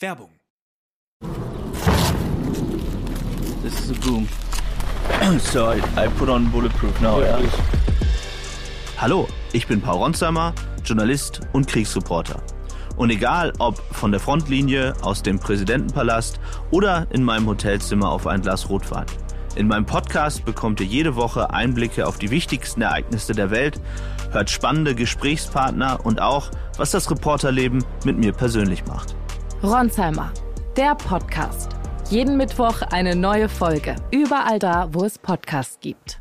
Werbung. This is a boom. so I, I put on bulletproof now. Yeah. Hallo, ich bin Paul Ronsheimer, Journalist und Kriegsreporter. Und egal ob von der Frontlinie, aus dem Präsidentenpalast oder in meinem Hotelzimmer auf ein Glas Rotwein. In meinem Podcast bekommt ihr jede Woche Einblicke auf die wichtigsten Ereignisse der Welt, hört spannende Gesprächspartner und auch, was das Reporterleben mit mir persönlich macht. Ronsheimer, der Podcast. Jeden Mittwoch eine neue Folge. Überall da, wo es Podcasts gibt.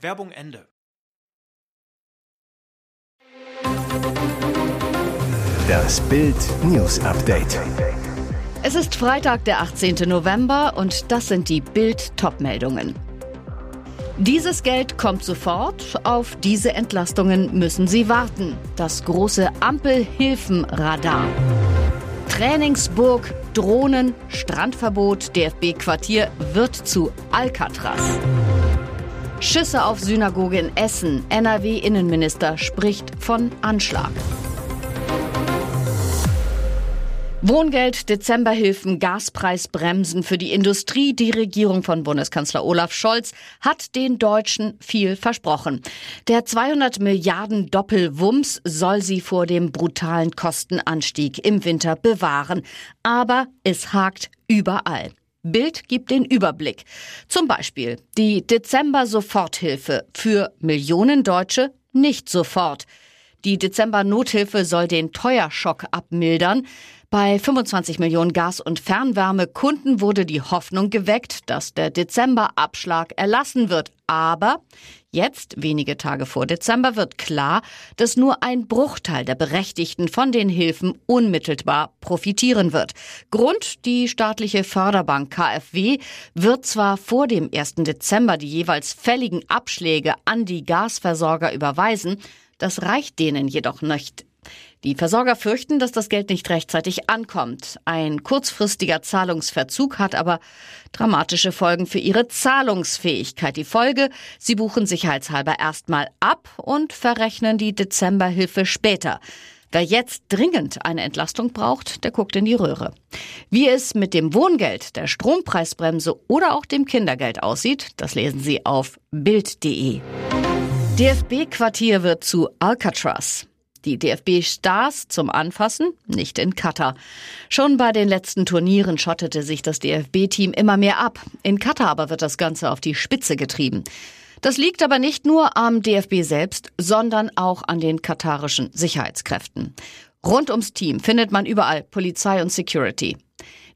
Werbung Ende. Das Bild News Update. Es ist Freitag, der 18. November und das sind die Bild Topmeldungen. Dieses Geld kommt sofort, auf diese Entlastungen müssen Sie warten. Das große Ampelhilfenradar. Trainingsburg, Drohnen, Strandverbot, DFB-Quartier wird zu Alcatraz. Schüsse auf Synagoge in Essen. NRW-Innenminister spricht von Anschlag. Wohngeld, Dezemberhilfen, Gaspreisbremsen für die Industrie. Die Regierung von Bundeskanzler Olaf Scholz hat den Deutschen viel versprochen. Der 200 Milliarden Doppelwumms soll sie vor dem brutalen Kostenanstieg im Winter bewahren. Aber es hakt überall. Bild gibt den Überblick. Zum Beispiel die Dezember-Soforthilfe für Millionen Deutsche nicht sofort. Die Dezember-Nothilfe soll den Teuerschock abmildern. Bei 25 Millionen Gas- und Fernwärmekunden wurde die Hoffnung geweckt, dass der Dezemberabschlag erlassen wird. Aber jetzt, wenige Tage vor Dezember, wird klar, dass nur ein Bruchteil der Berechtigten von den Hilfen unmittelbar profitieren wird. Grund, die staatliche Förderbank KfW wird zwar vor dem 1. Dezember die jeweils fälligen Abschläge an die Gasversorger überweisen, das reicht denen jedoch nicht. Die Versorger fürchten, dass das Geld nicht rechtzeitig ankommt. Ein kurzfristiger Zahlungsverzug hat aber dramatische Folgen für ihre Zahlungsfähigkeit. Die Folge, sie buchen sicherheitshalber erstmal ab und verrechnen die Dezemberhilfe später. Wer jetzt dringend eine Entlastung braucht, der guckt in die Röhre. Wie es mit dem Wohngeld, der Strompreisbremse oder auch dem Kindergeld aussieht, das lesen Sie auf Bild.de. DFB-Quartier wird zu Alcatraz. Die DFB-Stars zum Anfassen nicht in Katar. Schon bei den letzten Turnieren schottete sich das DFB-Team immer mehr ab. In Katar aber wird das Ganze auf die Spitze getrieben. Das liegt aber nicht nur am DFB selbst, sondern auch an den katarischen Sicherheitskräften. Rund ums Team findet man überall Polizei und Security.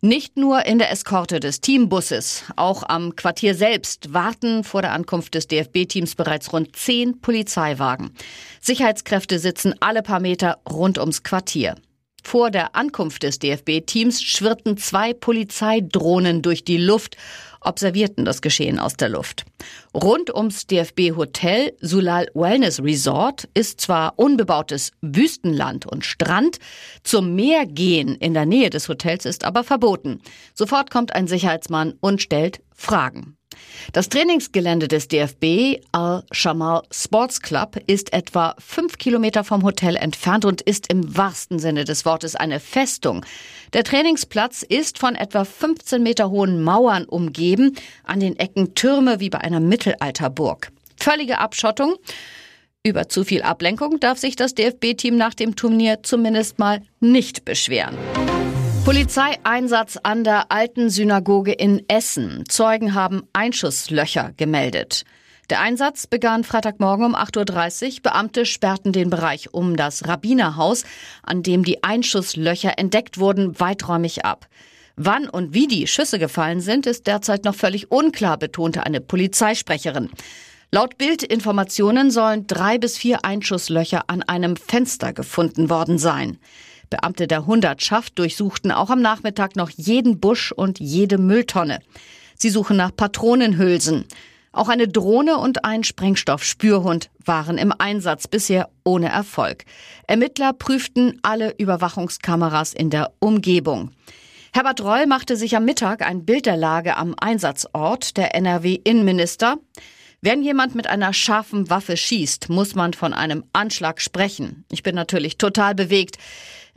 Nicht nur in der Eskorte des Teambusses, auch am Quartier selbst warten vor der Ankunft des DFB-Teams bereits rund zehn Polizeiwagen. Sicherheitskräfte sitzen alle paar Meter rund ums Quartier. Vor der Ankunft des DFB-Teams schwirrten zwei Polizeidrohnen durch die Luft, observierten das Geschehen aus der Luft. Rund ums DFB-Hotel Sulal Wellness Resort ist zwar unbebautes Wüstenland und Strand, zum Meer gehen in der Nähe des Hotels ist aber verboten. Sofort kommt ein Sicherheitsmann und stellt Fragen. Das Trainingsgelände des DFB Al-Shamal Sports Club ist etwa fünf Kilometer vom Hotel entfernt und ist im wahrsten Sinne des Wortes eine Festung. Der Trainingsplatz ist von etwa 15 Meter hohen Mauern umgeben, an den Ecken Türme wie bei einer Mittelalterburg. Völlige Abschottung. Über zu viel Ablenkung darf sich das DFB-Team nach dem Turnier zumindest mal nicht beschweren. Polizeieinsatz an der alten Synagoge in Essen. Zeugen haben Einschusslöcher gemeldet. Der Einsatz begann Freitagmorgen um 8.30 Uhr. Beamte sperrten den Bereich um das Rabbinerhaus, an dem die Einschusslöcher entdeckt wurden, weiträumig ab. Wann und wie die Schüsse gefallen sind, ist derzeit noch völlig unklar, betonte eine Polizeisprecherin. Laut Bildinformationen sollen drei bis vier Einschusslöcher an einem Fenster gefunden worden sein. Beamte der Hundertschaft durchsuchten auch am Nachmittag noch jeden Busch und jede Mülltonne. Sie suchen nach Patronenhülsen. Auch eine Drohne und ein Sprengstoffspürhund waren im Einsatz, bisher ohne Erfolg. Ermittler prüften alle Überwachungskameras in der Umgebung. Herbert Reul machte sich am Mittag ein Bild der Lage am Einsatzort, der NRW-Innenminister. Wenn jemand mit einer scharfen Waffe schießt, muss man von einem Anschlag sprechen. Ich bin natürlich total bewegt.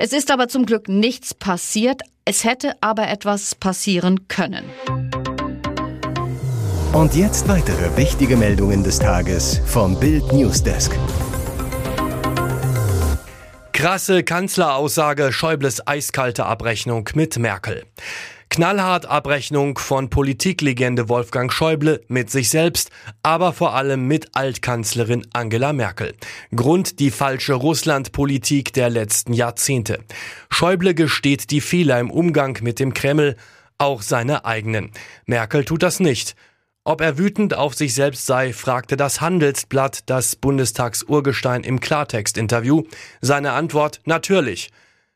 Es ist aber zum Glück nichts passiert. Es hätte aber etwas passieren können. Und jetzt weitere wichtige Meldungen des Tages vom Bild Newsdesk. Krasse Kanzleraussage, Schäubles eiskalte Abrechnung mit Merkel. Knallhart Abrechnung von Politiklegende Wolfgang Schäuble mit sich selbst, aber vor allem mit Altkanzlerin Angela Merkel. Grund die falsche Russlandpolitik der letzten Jahrzehnte. Schäuble gesteht die Fehler im Umgang mit dem Kreml, auch seine eigenen. Merkel tut das nicht. Ob er wütend auf sich selbst sei, fragte das Handelsblatt das Bundestagsurgestein im Klartext-Interview. Seine Antwort natürlich.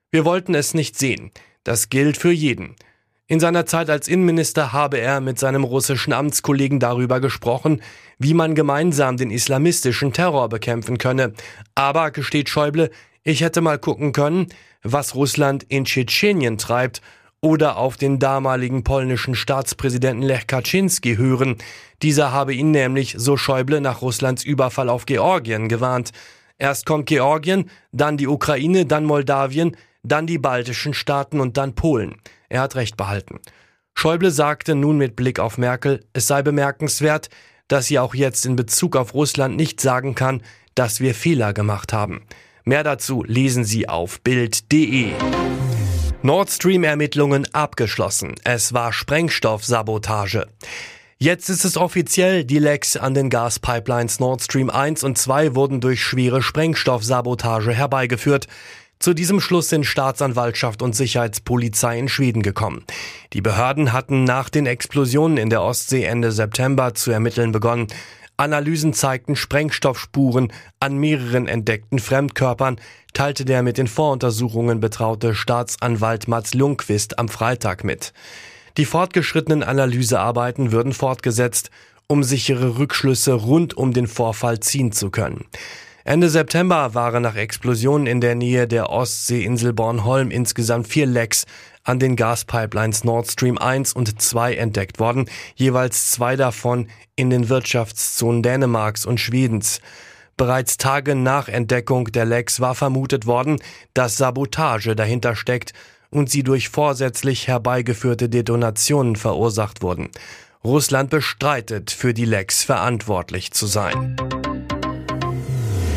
Wir wollten es nicht sehen. Das gilt für jeden. In seiner Zeit als Innenminister habe er mit seinem russischen Amtskollegen darüber gesprochen, wie man gemeinsam den islamistischen Terror bekämpfen könne. Aber, gesteht Schäuble, ich hätte mal gucken können, was Russland in Tschetschenien treibt oder auf den damaligen polnischen Staatspräsidenten Lech Kaczynski hören. Dieser habe ihn nämlich, so Schäuble, nach Russlands Überfall auf Georgien gewarnt. Erst kommt Georgien, dann die Ukraine, dann Moldawien, dann die baltischen Staaten und dann Polen. Er hat recht behalten. Schäuble sagte nun mit Blick auf Merkel, es sei bemerkenswert, dass sie auch jetzt in Bezug auf Russland nicht sagen kann, dass wir Fehler gemacht haben. Mehr dazu lesen Sie auf Bild.de. Nord Stream Ermittlungen abgeschlossen. Es war Sprengstoffsabotage. Jetzt ist es offiziell, die Lecks an den Gaspipelines Nord Stream 1 und 2 wurden durch schwere Sprengstoffsabotage herbeigeführt. Zu diesem Schluss sind Staatsanwaltschaft und Sicherheitspolizei in Schweden gekommen. Die Behörden hatten nach den Explosionen in der Ostsee Ende September zu ermitteln begonnen. Analysen zeigten Sprengstoffspuren an mehreren entdeckten Fremdkörpern, teilte der mit den Voruntersuchungen betraute Staatsanwalt Mats Lundqvist am Freitag mit. Die fortgeschrittenen Analysearbeiten würden fortgesetzt, um sichere Rückschlüsse rund um den Vorfall ziehen zu können. Ende September waren nach Explosionen in der Nähe der Ostseeinsel Bornholm insgesamt vier Lecks an den Gaspipelines Nord Stream 1 und 2 entdeckt worden, jeweils zwei davon in den Wirtschaftszonen Dänemarks und Schwedens. Bereits Tage nach Entdeckung der Lecks war vermutet worden, dass Sabotage dahinter steckt und sie durch vorsätzlich herbeigeführte Detonationen verursacht wurden. Russland bestreitet, für die Lecks verantwortlich zu sein.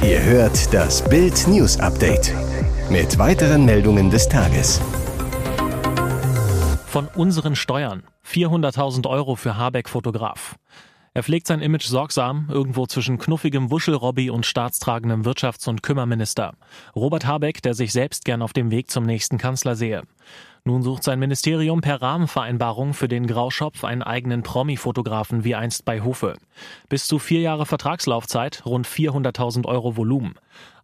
Ihr hört das Bild News Update mit weiteren Meldungen des Tages. Von unseren Steuern 400.000 Euro für Habeck Fotograf. Er pflegt sein Image sorgsam, irgendwo zwischen knuffigem Wuschelrobby und staatstragendem Wirtschafts- und Kümmerminister. Robert Habeck, der sich selbst gern auf dem Weg zum nächsten Kanzler sehe. Nun sucht sein Ministerium per Rahmenvereinbarung für den Grauschopf einen eigenen Promi-Fotografen wie einst bei Hofe. Bis zu vier Jahre Vertragslaufzeit, rund 400.000 Euro Volumen.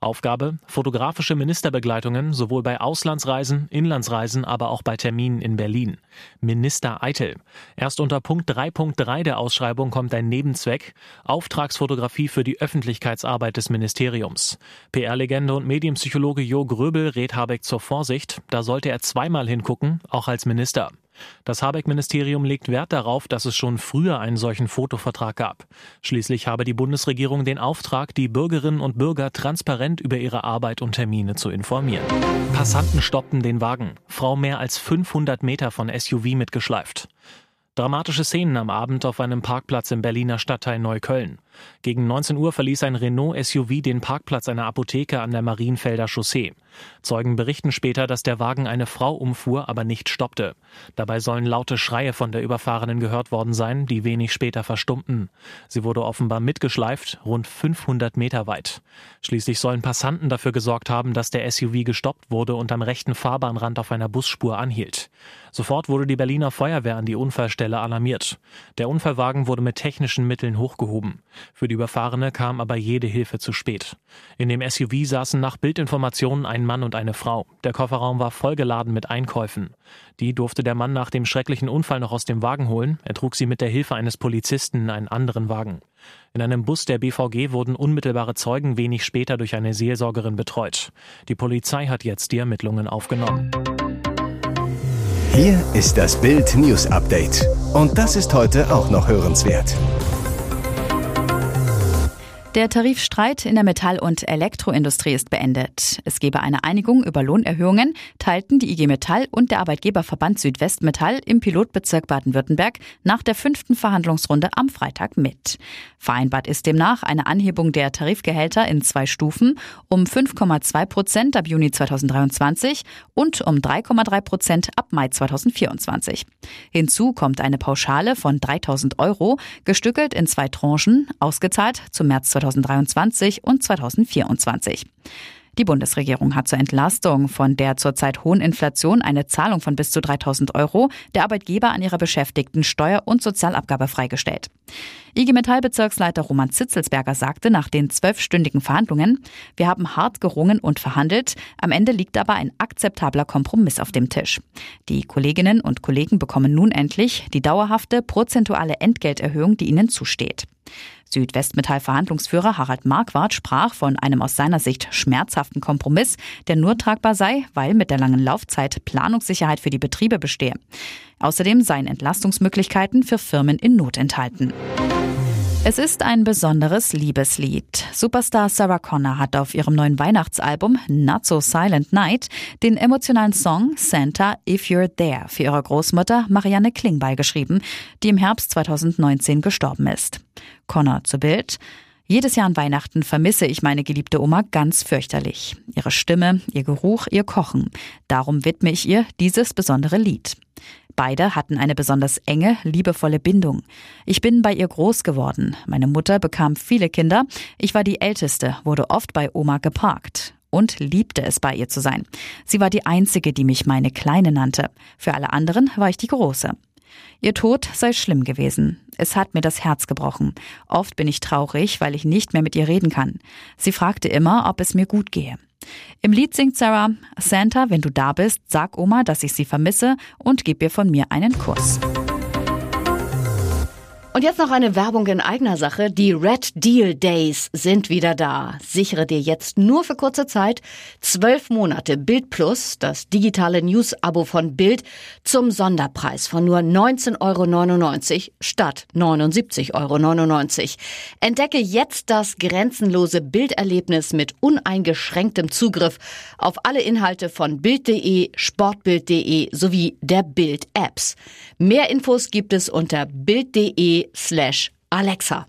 Aufgabe, fotografische Ministerbegleitungen sowohl bei Auslandsreisen, Inlandsreisen, aber auch bei Terminen in Berlin. Minister Eitel. Erst unter Punkt 3.3 der Ausschreibung kommt ein Nebenzweck, Auftragsfotografie für die Öffentlichkeitsarbeit des Ministeriums. PR-Legende und Medienpsychologe Jo Gröbel rät Habeck zur Vorsicht, da sollte er zweimal hingucken, auch als Minister. Das Habeck-Ministerium legt Wert darauf, dass es schon früher einen solchen Fotovertrag gab. Schließlich habe die Bundesregierung den Auftrag, die Bürgerinnen und Bürger transparent über ihre Arbeit und Termine zu informieren. Passanten stoppten den Wagen. Frau mehr als 500 Meter von SUV mitgeschleift. Dramatische Szenen am Abend auf einem Parkplatz im Berliner Stadtteil Neukölln. Gegen 19 Uhr verließ ein Renault-SUV den Parkplatz einer Apotheke an der Marienfelder Chaussee. Zeugen berichten später, dass der Wagen eine Frau umfuhr, aber nicht stoppte. Dabei sollen laute Schreie von der Überfahrenen gehört worden sein, die wenig später verstummten. Sie wurde offenbar mitgeschleift, rund 500 Meter weit. Schließlich sollen Passanten dafür gesorgt haben, dass der SUV gestoppt wurde und am rechten Fahrbahnrand auf einer Busspur anhielt. Sofort wurde die Berliner Feuerwehr an die Unfallstelle alarmiert. Der Unfallwagen wurde mit technischen Mitteln hochgehoben. Für die Überfahrene kam aber jede Hilfe zu spät. In dem SUV saßen nach Bildinformationen ein Mann und eine Frau. Der Kofferraum war vollgeladen mit Einkäufen. Die durfte der Mann nach dem schrecklichen Unfall noch aus dem Wagen holen. Er trug sie mit der Hilfe eines Polizisten in einen anderen Wagen. In einem Bus der BVG wurden unmittelbare Zeugen wenig später durch eine Seelsorgerin betreut. Die Polizei hat jetzt die Ermittlungen aufgenommen. Hier ist das Bild News Update. Und das ist heute auch noch hörenswert. Der Tarifstreit in der Metall- und Elektroindustrie ist beendet. Es gebe eine Einigung über Lohnerhöhungen, teilten die IG Metall und der Arbeitgeberverband Südwestmetall im Pilotbezirk Baden-Württemberg nach der fünften Verhandlungsrunde am Freitag mit. Vereinbart ist demnach eine Anhebung der Tarifgehälter in zwei Stufen um 5,2 Prozent ab Juni 2023 und um 3,3 Prozent ab Mai 2024. Hinzu kommt eine Pauschale von 3000 Euro, gestückelt in zwei Tranchen, ausgezahlt zum März 2023 2023 und 2024. Die Bundesregierung hat zur Entlastung von der zurzeit hohen Inflation eine Zahlung von bis zu 3000 Euro der Arbeitgeber an ihre Beschäftigten Steuer- und Sozialabgabe freigestellt. IG Metall-Bezirksleiter Roman Zitzelsberger sagte nach den zwölfstündigen Verhandlungen, wir haben hart gerungen und verhandelt, am Ende liegt aber ein akzeptabler Kompromiss auf dem Tisch. Die Kolleginnen und Kollegen bekommen nun endlich die dauerhafte prozentuale Entgelterhöhung, die ihnen zusteht. Südwestmetall-Verhandlungsführer Harald Marquardt sprach von einem aus seiner Sicht schmerzhaften Kompromiss, der nur tragbar sei, weil mit der langen Laufzeit Planungssicherheit für die Betriebe bestehe. Außerdem seien Entlastungsmöglichkeiten für Firmen in Not enthalten. Es ist ein besonderes Liebeslied. Superstar Sarah Connor hat auf ihrem neuen Weihnachtsalbum Not So Silent Night den emotionalen Song Santa If You're There für ihre Großmutter Marianne Klingbeil geschrieben, die im Herbst 2019 gestorben ist. Connor zu Bild. Jedes Jahr an Weihnachten vermisse ich meine geliebte Oma ganz fürchterlich. Ihre Stimme, ihr Geruch, ihr Kochen. Darum widme ich ihr dieses besondere Lied. Beide hatten eine besonders enge, liebevolle Bindung. Ich bin bei ihr groß geworden. Meine Mutter bekam viele Kinder. Ich war die Älteste, wurde oft bei Oma geparkt und liebte es, bei ihr zu sein. Sie war die Einzige, die mich meine Kleine nannte. Für alle anderen war ich die Große. Ihr Tod sei schlimm gewesen. Es hat mir das Herz gebrochen. Oft bin ich traurig, weil ich nicht mehr mit ihr reden kann. Sie fragte immer, ob es mir gut gehe. Im Lied singt Sarah, Santa, wenn du da bist, sag Oma, dass ich sie vermisse und gib ihr von mir einen Kuss. Und jetzt noch eine Werbung in eigener Sache. Die Red Deal Days sind wieder da. Sichere dir jetzt nur für kurze Zeit zwölf Monate Bild Plus, das digitale News-Abo von Bild, zum Sonderpreis von nur 19,99 Euro statt 79,99 Euro. Entdecke jetzt das grenzenlose Bilderlebnis mit uneingeschränktem Zugriff auf alle Inhalte von Bild.de, Sportbild.de sowie der Bild-Apps. Mehr Infos gibt es unter Bild.de slash Alexa.